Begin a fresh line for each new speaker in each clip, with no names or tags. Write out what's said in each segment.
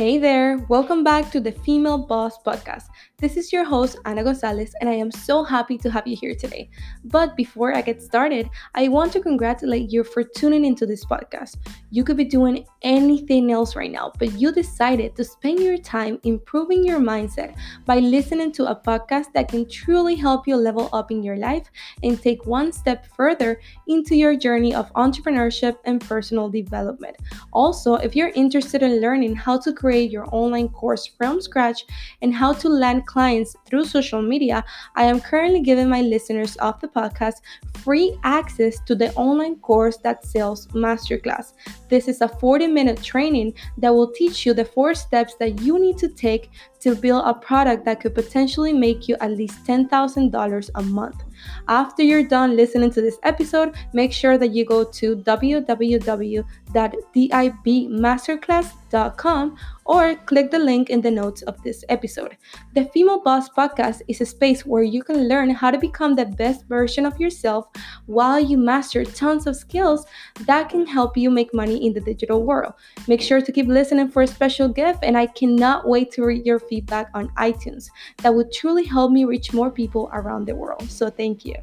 Hey there, welcome back to the Female Boss Podcast. This is your host, Ana Gonzalez, and I am so happy to have you here today. But before I get started, I want to congratulate you for tuning into this podcast. You could be doing anything else right now, but you decided to spend your time improving your mindset by listening to a podcast that can truly help you level up in your life and take one step further into your journey of entrepreneurship and personal development. Also, if you're interested in learning how to create your online course from scratch and how to land clients through social media, I am currently giving my listeners of the podcast free access to the online course that sells masterclass. This is a 40 minute training that will teach you the four steps that you need to take to build a product that could potentially make you at least $10,000 a month. After you're done listening to this episode, make sure that you go to www.dibmasterclass.com or click the link in the notes of this episode. The Female Boss Podcast is a space where you can learn how to become the best version of yourself while you master tons of skills that can help you make money in the digital world. Make sure to keep listening for a special gift, and I cannot wait to read your feedback on iTunes. That would truly help me reach more people around the world. So, thank you.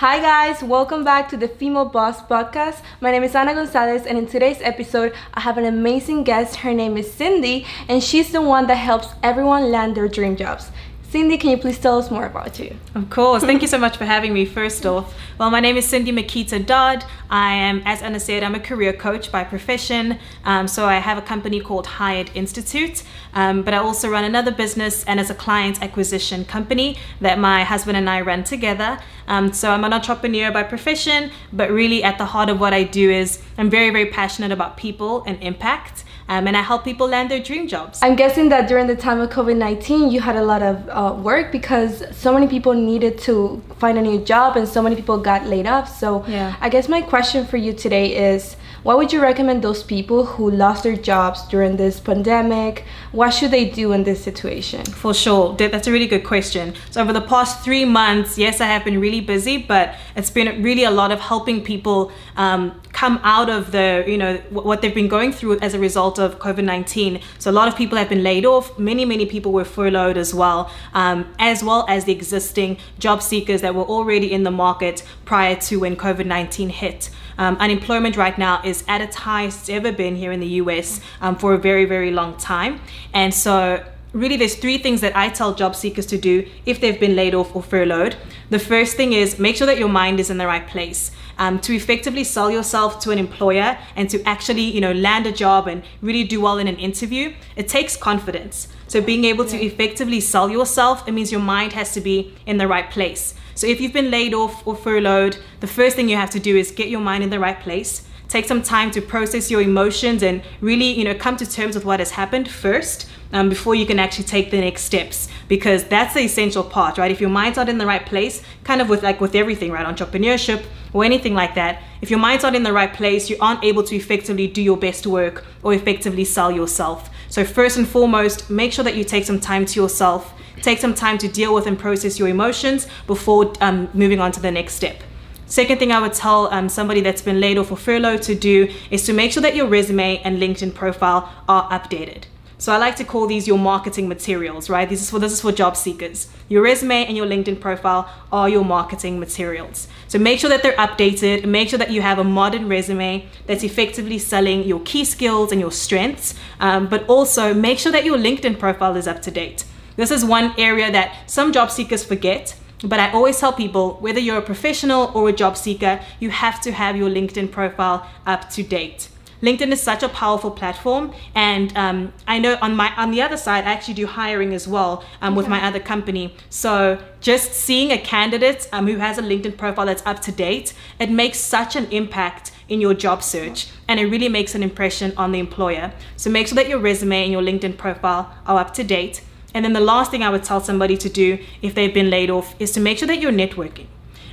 Hi guys, welcome back to the Female Boss Podcast. My name is Ana Gonzalez, and in today's episode, I have an amazing guest. Her name is Cindy, and she's the one that helps everyone land their dream jobs. Cindy, can you please tell us more about you?
Of course. Thank you so much for having me, first off. Well, my name is Cindy Makita Dodd. I am, as Anna said, I'm a career coach by profession. Um, so I have a company called Hired Institute, um, but I also run another business and as a client acquisition company that my husband and I run together. Um, so I'm an entrepreneur by profession, but really at the heart of what I do is I'm very, very passionate about people and impact um, and I help people land their dream jobs.
I'm guessing that during the time of COVID 19, you had a lot of uh, work because so many people needed to find a new job and so many people got laid off. So, yeah. I guess my question for you today is what would you recommend those people who lost their jobs during this pandemic? What should they do in this situation?
For sure. That's a really good question. So, over the past three months, yes, I have been really busy, but it's been really a lot of helping people um, come out of the, you know, what they've been going through as a result of COVID 19. So, a lot of people have been laid off. Many, many people were furloughed as well, um, as well as the existing job seekers that were already in the market prior to when COVID 19 hit. Um, unemployment right now is at its highest it's ever been here in the US um, for a very, very long time. And so really there's three things that I tell job seekers to do if they've been laid off or furloughed. The first thing is make sure that your mind is in the right place. Um, to effectively sell yourself to an employer and to actually, you know, land a job and really do well in an interview, it takes confidence. So being able to effectively sell yourself, it means your mind has to be in the right place. So if you've been laid off or furloughed, the first thing you have to do is get your mind in the right place. Take some time to process your emotions and really, you know, come to terms with what has happened first um, before you can actually take the next steps because that's the essential part, right? If your mind's not in the right place, kind of with like with everything, right? Entrepreneurship or anything like that, if your mind's not in the right place, you aren't able to effectively do your best work or effectively sell yourself. So first and foremost, make sure that you take some time to yourself Take some time to deal with and process your emotions before um, moving on to the next step. Second thing I would tell um, somebody that's been laid off or furloughed to do is to make sure that your resume and LinkedIn profile are updated. So I like to call these your marketing materials, right? This is for this is for job seekers. Your resume and your LinkedIn profile are your marketing materials. So make sure that they're updated. Make sure that you have a modern resume that's effectively selling your key skills and your strengths. Um, but also make sure that your LinkedIn profile is up to date. This is one area that some job seekers forget. But I always tell people whether you're a professional or a job seeker, you have to have your LinkedIn profile up to date. LinkedIn is such a powerful platform, and um, I know on my on the other side, I actually do hiring as well um, with my other company. So just seeing a candidate um, who has a LinkedIn profile that's up to date, it makes such an impact in your job search, and it really makes an impression on the employer. So make sure that your resume and your LinkedIn profile are up to date. And then the last thing I would tell somebody to do if they've been laid off is to make sure that you're networking.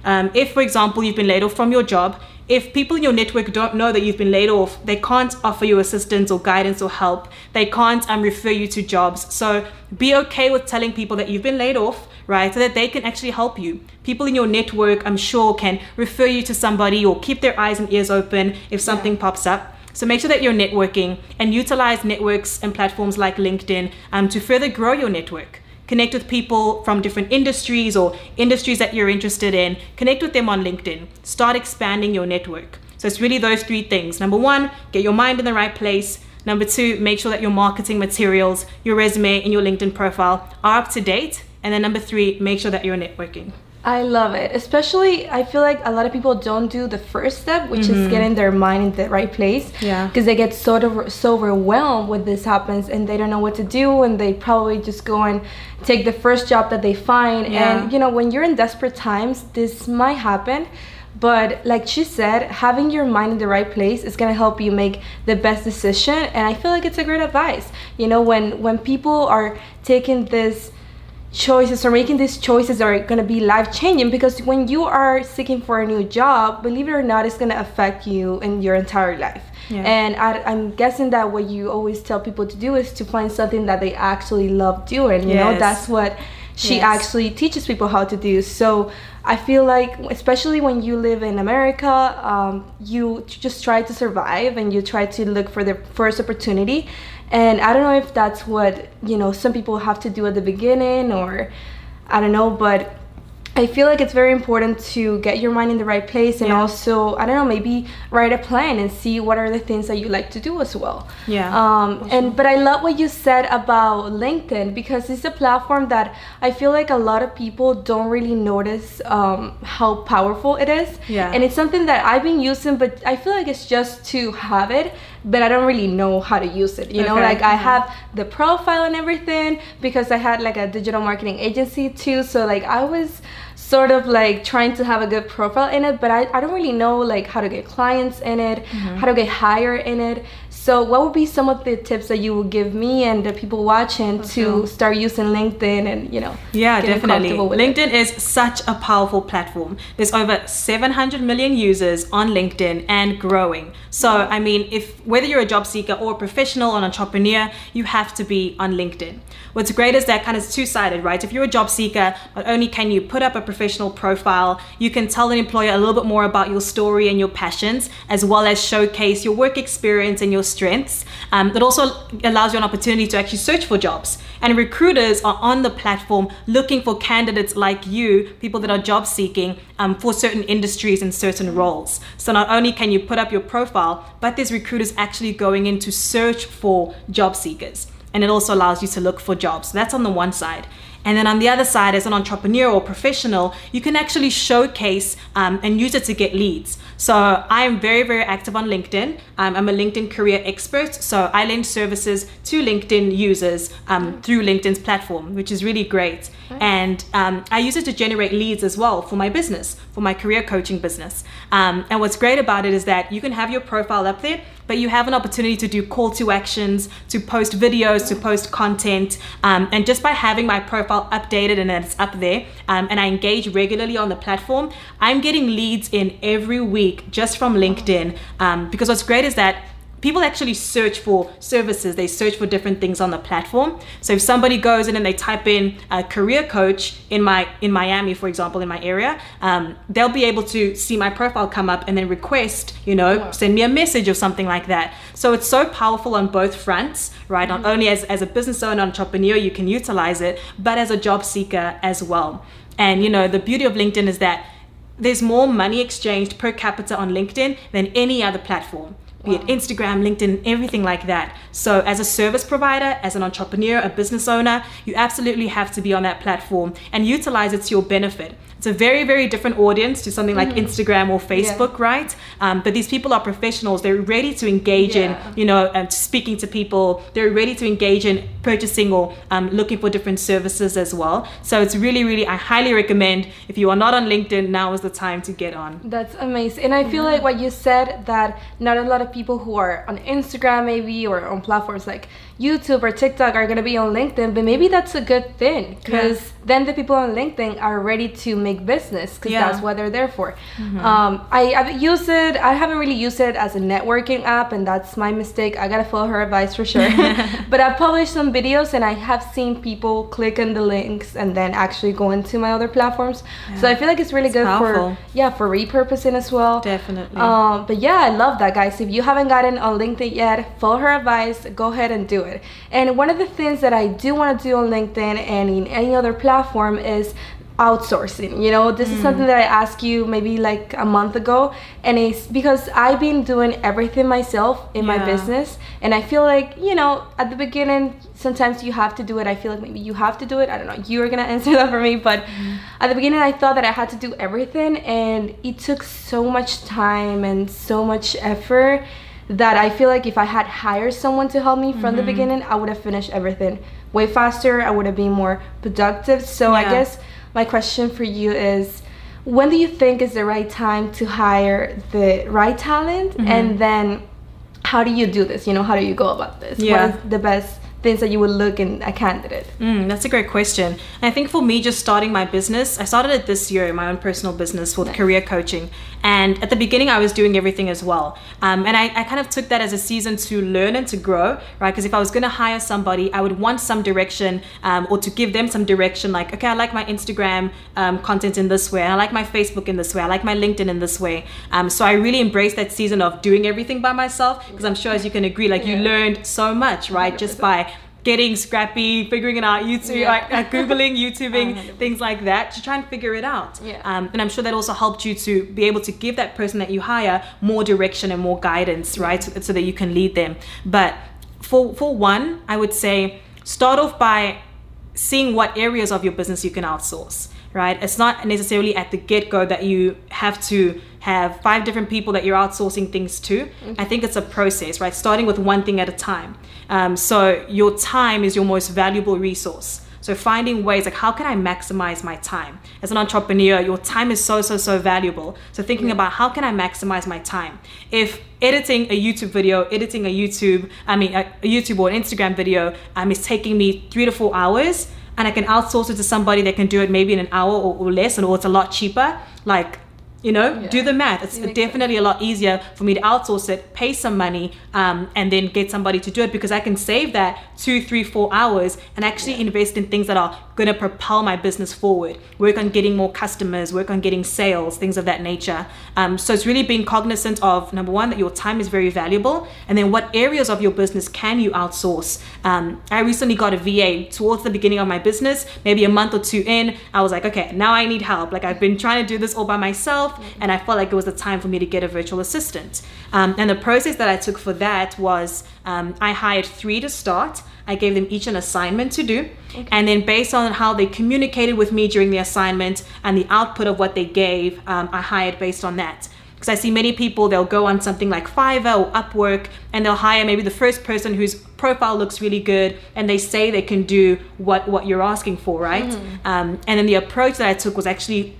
Um, if, for example, you've been laid off from your job, if people in your network don't know that you've been laid off, they can't offer you assistance or guidance or help. They can't um, refer you to jobs. So be okay with telling people that you've been laid off. right? So that they can actually help you. People in your network, I'm sure, can refer you to somebody or keep their eyes and ears open if something yeah. pops up. So make sure that you're networking and utilize networks and platforms like LinkedIn um, to further grow your network. Connect with people from different industries or industries that you're interested in. Connect with them on LinkedIn. Start expanding your network. So it's really those three things. Number one, get your mind in the right place. Number two, make sure that your marketing materials, your resume, and your LinkedIn profile are up to date. And then number three, make sure that you're networking.
I love it. Especially, I feel like a lot of people don't do the first step, which mm-hmm. is getting their mind in the right place.
Yeah.
Because they get sort of so overwhelmed when this happens, and they don't know what to do, and they probably just go and take the first job that they find. Yeah. And you know, when you're in desperate times, this might happen. But like she said, having your mind in the right place is gonna help you make the best decision. And I feel like it's a great advice. You know, when when people are taking this choices or making these choices are going to be life changing because when you are seeking for a new job believe it or not it's going to affect you in your entire life yeah. and I, am guessing that what you always tell people to do is to find something that they actually love doing you yes. know that's what she yes. actually teaches people how to do so i feel like especially when you live in america um, you just try to survive and you try to look for the first opportunity and I don't know if that's what, you know, some people have to do at the beginning or I don't know, but I feel like it's very important to get your mind in the right place and yeah. also I don't know maybe write a plan and see what are the things that you like to do as well.
Yeah.
Um, and but I love what you said about LinkedIn because it's a platform that I feel like a lot of people don't really notice um, how powerful it is.
Yeah.
And it's something that I've been using, but I feel like it's just to have it but I don't really know how to use it. You okay. know, like I mm-hmm. have the profile and everything because I had like a digital marketing agency too. So like I was sort of like trying to have a good profile in it, but I, I don't really know like how to get clients in it, mm-hmm. how to get hired in it. So, what would be some of the tips that you would give me and the people watching okay. to start using LinkedIn and you know?
Yeah, definitely. LinkedIn it? is such a powerful platform. There's over 700 million users on LinkedIn and growing. So, I mean, if whether you're a job seeker or a professional or an entrepreneur, you have to be on LinkedIn. What's great is that kind of two-sided, right? If you're a job seeker, not only can you put up a professional profile, you can tell an employer a little bit more about your story and your passions, as well as showcase your work experience and your strengths. Um, it also allows you an opportunity to actually search for jobs. And recruiters are on the platform looking for candidates like you, people that are job seeking um, for certain industries and certain roles. So not only can you put up your profile, but there's recruiters actually going in to search for job seekers and it also allows you to look for jobs. So that's on the one side. And then on the other side, as an entrepreneur or professional, you can actually showcase um, and use it to get leads. So I am very, very active on LinkedIn. Um, I'm a LinkedIn career expert. So I lend services to LinkedIn users um, through LinkedIn's platform, which is really great. And um, I use it to generate leads as well for my business, for my career coaching business. Um, and what's great about it is that you can have your profile up there, but you have an opportunity to do call to actions, to post videos, to post content. Um, and just by having my profile updated and it's up there, um, and I engage regularly on the platform, I'm getting leads in every week just from LinkedIn. Um, because what's great is that people actually search for services they search for different things on the platform. So if somebody goes in and they type in a career coach in my in miami for example in my area um, they'll be able to see my profile come up and then request you know send me a message or something like that. So it's so powerful on both fronts right? Not only as, as a business owner entrepreneur you can utilize it but as a job seeker as well. And you know the beauty of linkedin is that there's more money exchanged per capita on LinkedIn than any other platform be it Instagram, LinkedIn, everything like that. So, as a service provider, as an entrepreneur, a business owner, you absolutely have to be on that platform and utilize it to your benefit. It's a very, very different audience to something like mm. Instagram or Facebook, yeah. right? Um, but these people are professionals. They're ready to engage yeah. in, you know, um, speaking to people. They're ready to engage in purchasing or um, looking for different services as well. So it's really, really, I highly recommend if you are not on LinkedIn, now is the time to get on.
That's amazing. And I feel like what you said that not a lot of people who are on Instagram maybe or on platforms like YouTube or TikTok are gonna be on LinkedIn, but maybe that's a good thing because yeah. then the people on LinkedIn are ready to make business because yeah. that's what they're there for. Mm-hmm. Um, I, I've used it. I haven't really used it as a networking app, and that's my mistake. I gotta follow her advice for sure. but I've published some videos, and I have seen people click on the links and then actually go into my other platforms. Yeah. So I feel like it's really it's good powerful. for yeah for repurposing as well.
Definitely.
Um, but yeah, I love that, guys. If you haven't gotten on LinkedIn yet, follow her advice. Go ahead and do it. And one of the things that I do want to do on LinkedIn and in any other platform is outsourcing you know this mm. is something that i asked you maybe like a month ago and it's because i've been doing everything myself in yeah. my business and i feel like you know at the beginning sometimes you have to do it i feel like maybe you have to do it i don't know you're gonna answer that for me but mm. at the beginning i thought that i had to do everything and it took so much time and so much effort that I feel like if I had hired someone to help me from mm-hmm. the beginning, I would have finished everything way faster. I would have been more productive. So yeah. I guess my question for you is when do you think is the right time to hire the right talent? Mm-hmm. And then how do you do this? You know, how do you go about this? Yeah. What is the best things that you would look in a candidate?
Mm, that's a great question. And I think for me, just starting my business, I started it this year, my own personal business with nice. career coaching. And at the beginning, I was doing everything as well. Um, and I, I kind of took that as a season to learn and to grow, right? Because if I was going to hire somebody, I would want some direction um, or to give them some direction like, okay, I like my Instagram um, content in this way, and I like my Facebook in this way, I like my LinkedIn in this way. Um, so I really embraced that season of doing everything by myself because I'm sure, as you can agree, like yeah. you learned so much, right? Just by getting scrappy, figuring it out, YouTube, yeah. like, uh, googling, YouTubing, things like that to try and figure it out.
Yeah.
Um, and I'm sure that also helped you to be able to give that person that you hire more direction and more guidance, right, so, so that you can lead them. But for for one, I would say start off by seeing what areas of your business you can outsource right? It's not necessarily at the get go that you have to have five different people that you're outsourcing things to. Mm-hmm. I think it's a process, right? Starting with one thing at a time. Um, so your time is your most valuable resource. So finding ways like how can I maximize my time? As an entrepreneur, your time is so so so valuable. So thinking about how can I maximize my time? If editing a YouTube video, editing a YouTube, I mean a, a YouTube or an Instagram video um, is taking me three to four hours, and I can outsource it to somebody that can do it maybe in an hour or, or less, and or it's a lot cheaper. Like you know yeah. do the math it's it definitely sense. a lot easier for me to outsource it pay some money um, and then get somebody to do it because i can save that two three four hours and actually yeah. invest in things that are going to propel my business forward work on getting more customers work on getting sales things of that nature um, so it's really being cognizant of number one that your time is very valuable and then what areas of your business can you outsource um, i recently got a va towards the beginning of my business maybe a month or two in i was like okay now i need help like i've been trying to do this all by myself mm-hmm. and i felt like it was the time for me to get a virtual assistant um, and the process that i took for that was um, i hired three to start I gave them each an assignment to do. Okay. And then, based on how they communicated with me during the assignment and the output of what they gave, um, I hired based on that. Because I see many people, they'll go on something like Fiverr or Upwork and they'll hire maybe the first person whose profile looks really good and they say they can do what, what you're asking for, right? Mm-hmm. Um, and then the approach that I took was actually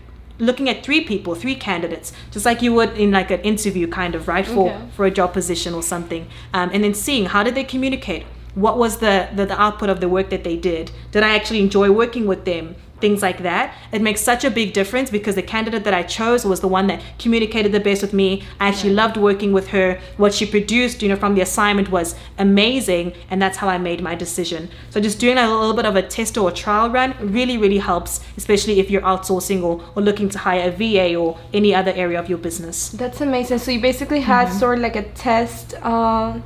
looking at three people three candidates just like you would in like an interview kind of right for okay. for a job position or something. Um, and then seeing how did they communicate? What was the, the, the output of the work that they did? Did i actually enjoy working with them things like that it makes such a big difference because the candidate that i chose was the one that communicated the best with me. I actually loved working with her. What she produced you know from the assignment was amazing and that's how i made my decision. So just doing a little bit of a test or a trial run really really helps especially if you're outsourcing or, or looking to hire a va or any other area of your business.
That's amazing. So you basically had mm-hmm. sort of like a test uh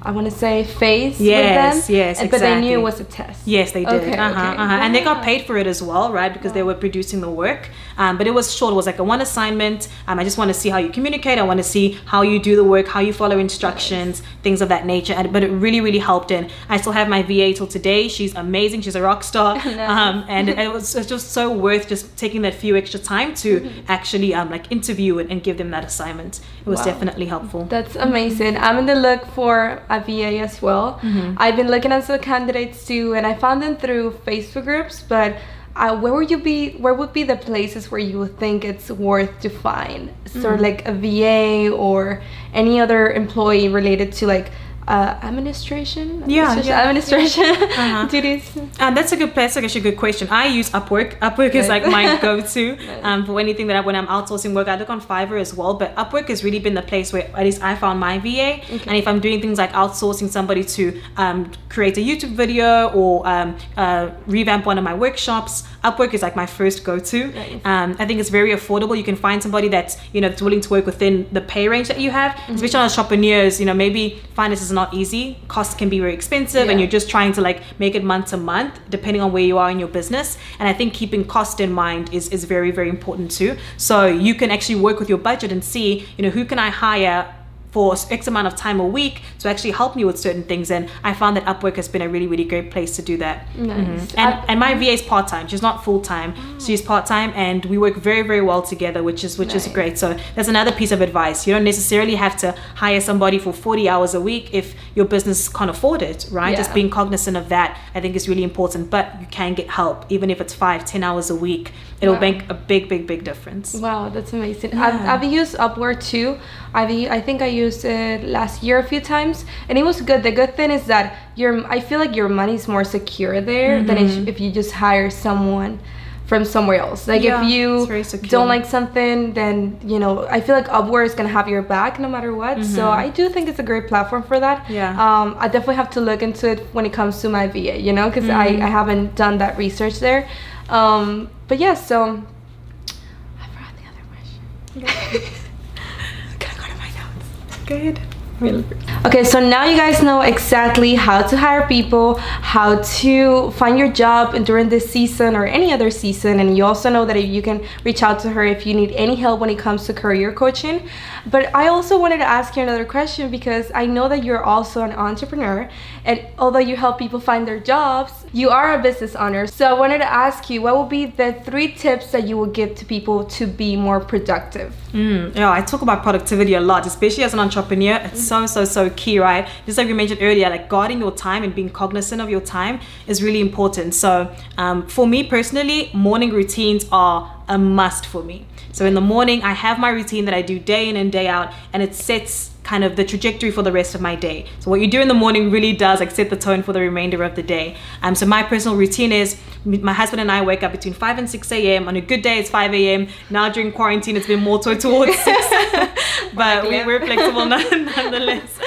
I want to say face
yes. Yes,
exactly. But they knew it was a test.
Yes, they did. Okay, uh-huh, okay. Uh-huh. And they got paid for it as well, right? Because wow. they were producing the work. Um, but it was short. It was like a one assignment. Um, I just want to see how you communicate. I want to see how you do the work, how you follow instructions, nice. things of that nature. And, but it really, really helped. And I still have my VA till today. She's amazing. She's a rock star. nice. um, and it was, it was, just so worth just taking that few extra time to mm-hmm. actually um, like interview and, and, give them that assignment. It was wow. definitely helpful.
That's amazing. I'm in the look for a VA as well. Mm-hmm. I've been looking at some candidates too, and I found them through Facebook groups, but uh, where would you be? Where would be the places where you would think it's worth to find sort of like a VA or any other employee related to like uh, administration?
Yeah,
administration,
yeah. Uh-huh.
duties.
Um, that's a good. Place. That's actually a good question. I use Upwork. Upwork is like my go-to
Nice.
um, for anything that I, when I'm outsourcing work. I look on Fiverr as well, but Upwork has really been the place where at least I found my VA. And if I'm doing things like outsourcing somebody to um, create a YouTube video or um, uh, revamp one of my workshops, Upwork is like my first go-to.
Nice.
Um, I think it's very affordable. You can find somebody that's you know that's willing to work within the pay range that you have.
Mm-hmm.
Especially on entrepreneurs, you know maybe finance is not easy. Costs can be very expensive, and you're just trying to like make it month to month, depending on where you are in your business. And I think keeping cost in mind is is very very important too. So you can actually work with your budget and see you know who can I hire for X amount of time a week to actually help me with certain things. And I found that Upwork has been a really, really great place to do that.
Nice.
Mhm. And, and my VA is part time. She's not full time. She's part time, and we work very, very well together, which is which is great. So that's another piece of advice. You don't necessarily have to hire somebody for forty hours a week if your business can't afford it, right? Just being cognizant of that, I think, is really important. But you can get help, even if it's five, ten hours a week. It'll
Wow.
make a big, big, big difference.
Wow, that's amazing.
Yeah.
I've, I've used Upwork too. I've I think I used it last year a few times, and it was good. The good thing is that your I feel like your money's more secure there than
Mm-hmm.
if, if you just hire someone from somewhere else. Like
Yeah,
if you
it's very secure.
don't like something, then you know I feel like Upwork is gonna have your back no matter what. So I do think it's a great platform for that.
Mm-hmm. Yeah.
Um, I definitely have to look into it when it comes to my VA. You know, because I
Mm-hmm.
I haven't done that research there. Um, but yeah, so. I forgot the other question. Can I go to my notes?
Good.
Okay, so now you guys know exactly how to hire people, how to find your job during this season or any other season, and you also know that you can reach out to her if you need any help when it comes to career coaching. But I also wanted to ask you another question because I know that you're also an entrepreneur, and although you help people find their jobs, you are a business owner. So I wanted to ask you what would be the three tips that you would give to people to be more productive?
Mm, yeah, I talk about productivity a lot, especially as an entrepreneur. It's so, so, so key, right? Just like we mentioned earlier, like guarding your time and being cognizant of your time is really important. So, um, for me personally, morning routines are a must for me. So, in the morning, I have my routine that I do day in and day out, and it sets kind of the trajectory for the rest of my day. So what you do in the morning really does like set the tone for the remainder of the day. Um, so my personal routine is my husband and I wake up between 5 and 6 a.m. On a good day, it's 5 a.m. Now during quarantine, it's been more to- towards 6. but we, we're flexible nonetheless.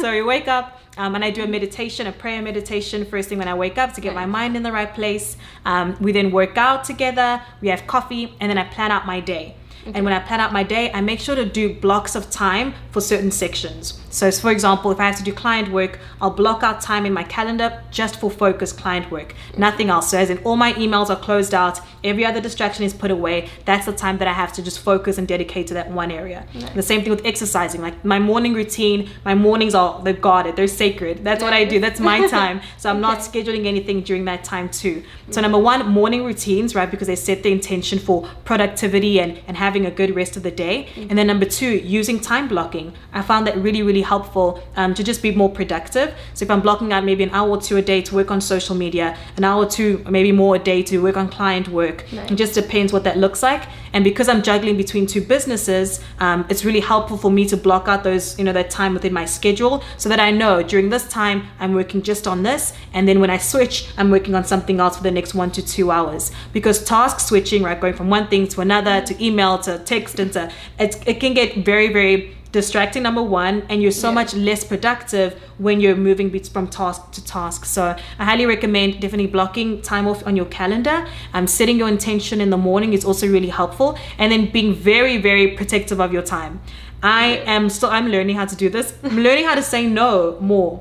So we wake up um, and I do a meditation, a prayer meditation first thing when I wake up to get my mind in the right place. Um, we then work out together, we have coffee, and then I plan out my day. And when I plan out my day, I make sure to do blocks of time for certain sections. So, for example, if I have to do client work, I'll block out time in my calendar just for focused client work, nothing else. So, as in all my emails are closed out, every other distraction is put away. That's the time that I have to just focus and dedicate to that one area. The same thing with exercising. Like my morning routine, my mornings are they're guarded, they're sacred. That's what I do. That's my time. So I'm not scheduling anything during that time too. So number one, morning routines, right? Because they set the intention for productivity and, and having a good rest of the day. And then number two, using time blocking. I found that really, really helpful um, to just be more productive. So if I'm blocking out maybe an hour or two a day to work on social media, an hour or two, maybe more a day to work on client work. It just depends what that looks like. And because I'm juggling between two businesses, um, it's really helpful for me to block out those, you know, that time within my schedule so that I know during this time I'm working just on this. And then when I switch, I'm working on something else for the next one to two hours. Because task switching, right, going from one thing to another, to email, to text, and to, it, it can get very, very distracting number one and you're so
Yeah.
much less productive when you're moving from task to task. So i highly recommend definitely blocking time off on your calendar. Um, setting your intention in the morning is also really helpful. And then being very very protective of your time. I am still i'm learning how to do this. I'm learning how to say no more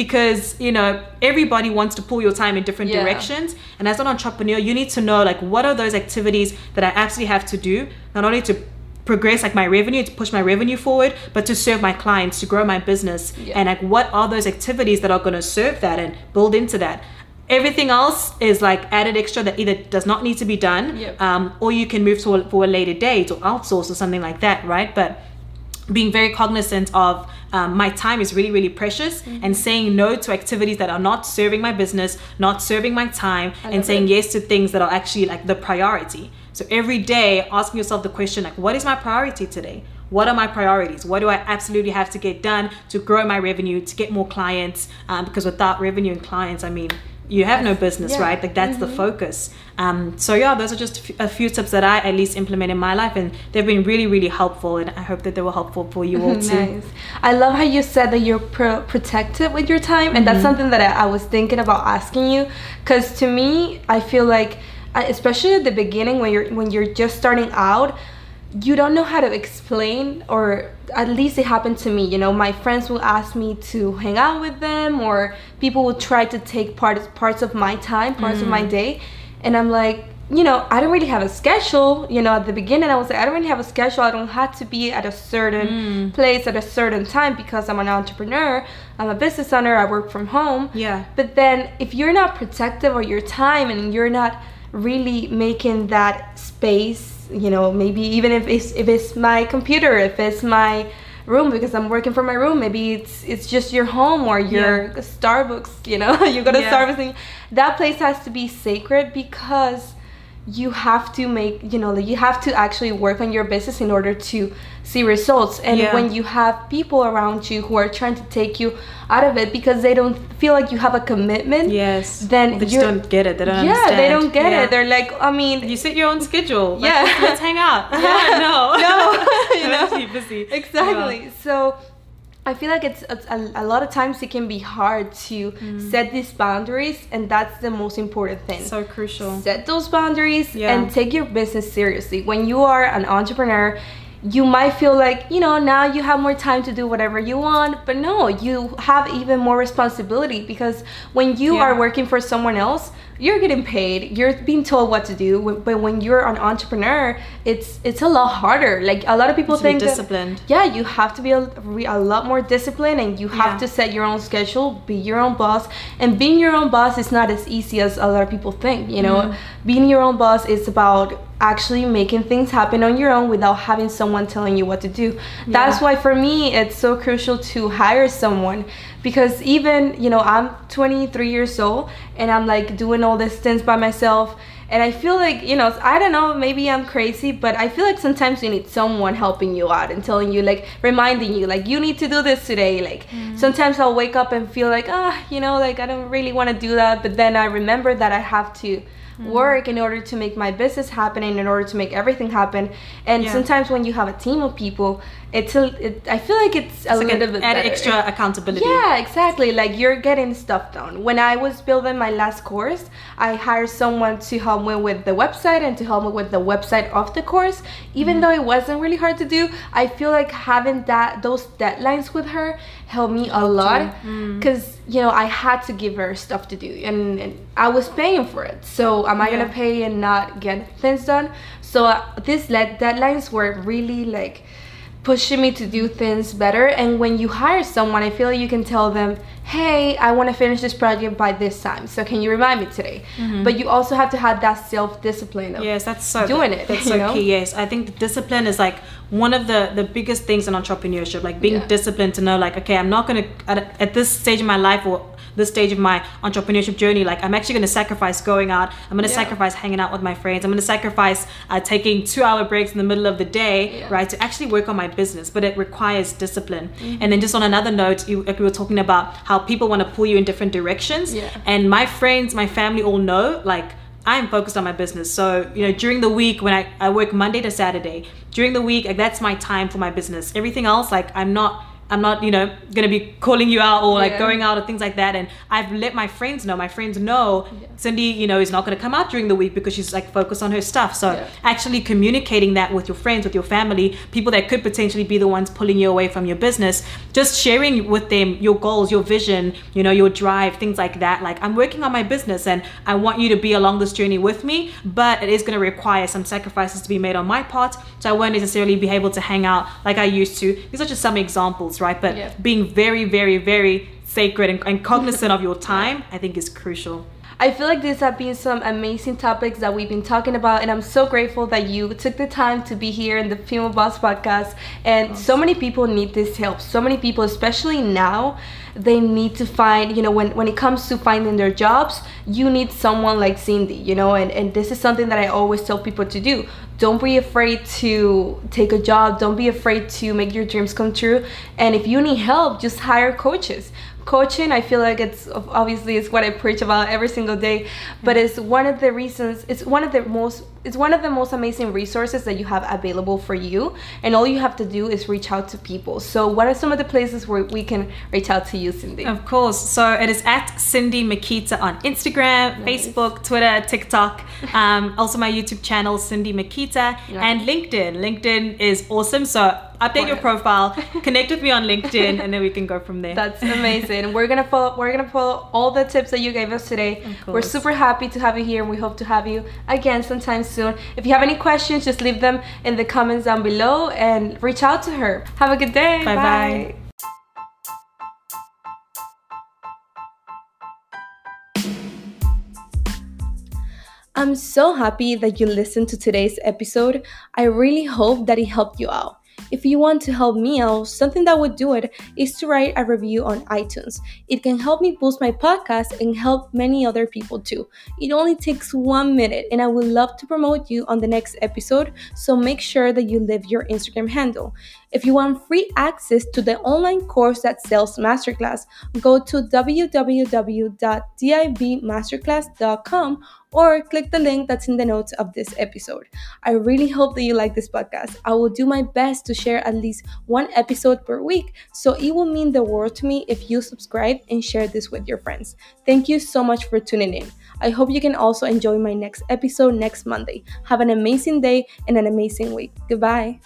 because you know everybody wants to pull your time in different
Yeah.
directions. And as an entrepreneur you need to know like what are those activities that i absolutely have to do not only to progress like my revenue to push my revenue forward but to serve my clients to grow my business
Yeah.
and like what are those activities that are going to serve that and build into that everything else is like added extra that either does not need to be done
Yep.
um, or you can move to a, for a later date or outsource or something like that right but being very cognizant of um, my time is really really precious
Mm-hmm.
and saying no to activities that are not serving my business not serving my time and saying
it.
yes to things that are actually like the priority so every day asking yourself the question like what is my priority today what are my priorities what do i absolutely have to get done to grow my revenue to get more clients um, because without revenue and clients i mean you have no business
Yeah. Mm-hmm.
right like that's the focus um, so yeah those are just a few- tips that i at least implement in my life and they've been really really helpful and i hope that they were helpful for you all too
Nice. I love how you said that you're pro- protective with your time, and that's something that I, I was thinking about asking you. Because to me, I feel like, especially at the beginning when you're when you're just starting out, you don't know how to explain, or at least it happened to me. You know, my friends will ask me to hang out with them, or people will try to take parts parts of my time, parts of my mm. day, and I'm like, you know, I don't really have a schedule. You know, at the beginning, I was like, I don't really have a schedule. I don't have to be at a certain mm. place at a certain time because I'm an entrepreneur. I'm a business owner. I work from home.
Yeah.
But then, if you're not protective of your time and you're not really making that space, you know, maybe even if it's if it's my computer, if it's my room because I'm working from my room, maybe it's it's just your home or your Starbucks. You know, you go to
Yeah.
Starbucks. And that place has to be sacred because you have to make you know like you have to actually work on your business in order to see results and
Yeah.
when you have people around you who are trying to take you out of it because they don't feel like you have a commitment
Yes.
then
they just don't get it. They don't
yeah
understand.
they don't get
Yeah.
it they're like i mean
you set your own schedule.
Yeah.
let's, let's hang out.
Yeah.
no.
No. You know?
Busy.
exactly so i feel like it's, it's a, a lot of times it can be hard to set these boundaries and that's the most important thing
Mm. So crucial.
set those boundaries
Yeah.
and take your business seriously. When you are an entrepreneur, you might feel like, you know, now you have more time to do whatever you want, but no, you have even more responsibility because when you
Yeah.
are working for someone else, you're getting paid, you're being told what to do, but when you're an entrepreneur, it's it's a lot harder. Like a lot of people think that-
disciplined.
yeah, you have to be a, a lot more disciplined and you have
Yeah.
to set your own schedule, be your own boss. And being your own boss is not as easy as a lot of people think, you know.
Mm-hmm.
Being your own boss is about actually making things happen on your own without having someone telling you what to do. That's why for me it's so crucial to hire someone because even, you know, I'm 23 years old and I'm like doing all these things by myself and I feel like, you know, I don't know, maybe I'm crazy, but I feel like sometimes you need someone helping you out and telling you, like, reminding you, like, you need to do this today. Like, sometimes I'll wake up and feel like, ah, you know, like, I don't really want to do that. But then I remember that I have to Mm-hmm. work in order to make my business happen and in order to make everything happen. And
Yeah.
sometimes when you have a team of people, it's a, it, I feel like it's a
It's
little
an
bit
add
better.
extra accountability.
Yeah, exactly. Like you're getting stuff done. When I was building my last course, I hired someone to help me with the website and to help me with the website of the course. Even mm-hmm. though it wasn't really hard to do, I feel like having that those deadlines with her helped me a lot because you know I had to give her stuff to do and, and I was paying for it. So am I
Yeah.
gonna pay and not get things done? So uh, these le- deadlines were really like pushing me to do things better. And when you hire someone, I feel like you can tell them, hey, I want to finish this project by this time. So can you remind me today? But you also have to have that self discipline of
Yes, that's so
doing it,
That's so
know?
key. Yes, I think the discipline is like one of the the biggest things in entrepreneurship. Like being
Yeah.
disciplined to know, like, okay, I'm not gonna at, at this stage of my life or this stage of my entrepreneurship journey. Like, I'm actually gonna sacrifice going out. I'm gonna
Yeah.
sacrifice hanging out with my friends. I'm gonna sacrifice uh, taking two hour breaks in the middle of the day,
Yeah.
right, to actually work on my business. But it requires discipline.
Mm-hmm.
And then just on another note, you, like we were talking about how people want to pull you in different directions.
Yeah.
And my friends, my family all know, like. I'm focused on my business. So, you know, during the week when I, I work Monday to Saturday, during the week, like, that's my time for my business. Everything else, like, I'm not. I'm not, you know, gonna be calling you out or like
Yeah.
going out or things like that. And I've let my friends know. My friends know
Yeah.
Cindy, you know, is not gonna come out during the week because she's like focused on her stuff. So
Yeah.
actually communicating that with your friends, with your family, people that could potentially be the ones pulling you away from your business, just sharing with them your goals, your vision, you know, your drive, things like that. Like I'm working on my business and I want you to be along this journey with me, but it is going to require some sacrifices to be made on my part. So I won't necessarily be able to hang out like I used to. These are just some examples, right? But
Yeah.
being very, very, very sacred and, and cognizant of your time, I think is crucial.
I feel like these have been some amazing topics that we've been talking about, and I'm so grateful that you took the time to be here in the Female Boss podcast. And so many people need this help. So many people, especially now, they need to find, you know, when, when it comes to finding their jobs, you need someone like Cindy, you know, and, and this is something that I always tell people to do. Don't be afraid to take a job. Don't be afraid to make your dreams come true. And if you need help, just hire coaches coaching i feel like it's obviously it's what i preach about every single day but it's one of the reasons it's one of the most it's one of the most amazing resources that you have available for you and all you have to do is reach out to people. So what are some of the places where we can reach out to you cindy?
Of course. So it is at cindy makita on instagram nice. facebook twitter tiktok um, also my youtube channel cindy makita and linkedin. Linkedin is awesome. So update your profile, connect with me on LinkedIn, and then we can go from there.
That's amazing. We're gonna follow. We're gonna follow all the tips that you gave us today. We're super happy to have you here, and we hope to have you again sometime soon. If you have any questions, just leave them in the comments down below and reach out to her. Have a good day.
Bye bye. bye.
I'm so happy that you listened to today's episode. I really hope that it helped you out. If you want to help me out, something that would do it is to write a review on iTunes. It can help me boost my podcast and help many other people too. It only takes one minute, and I would love to promote you on the next episode, so make sure that you leave your Instagram handle. If you want free access to the online course that sells masterclass, go to www.dibmasterclass.com or click the link that's in the notes of this episode. I really hope that you like this podcast. I will do my best to share at least one episode per week, so it will mean the world to me if you subscribe and share this with your friends. Thank you so much for tuning in. I hope you can also enjoy my next episode next Monday. Have an amazing day and an amazing week. Goodbye.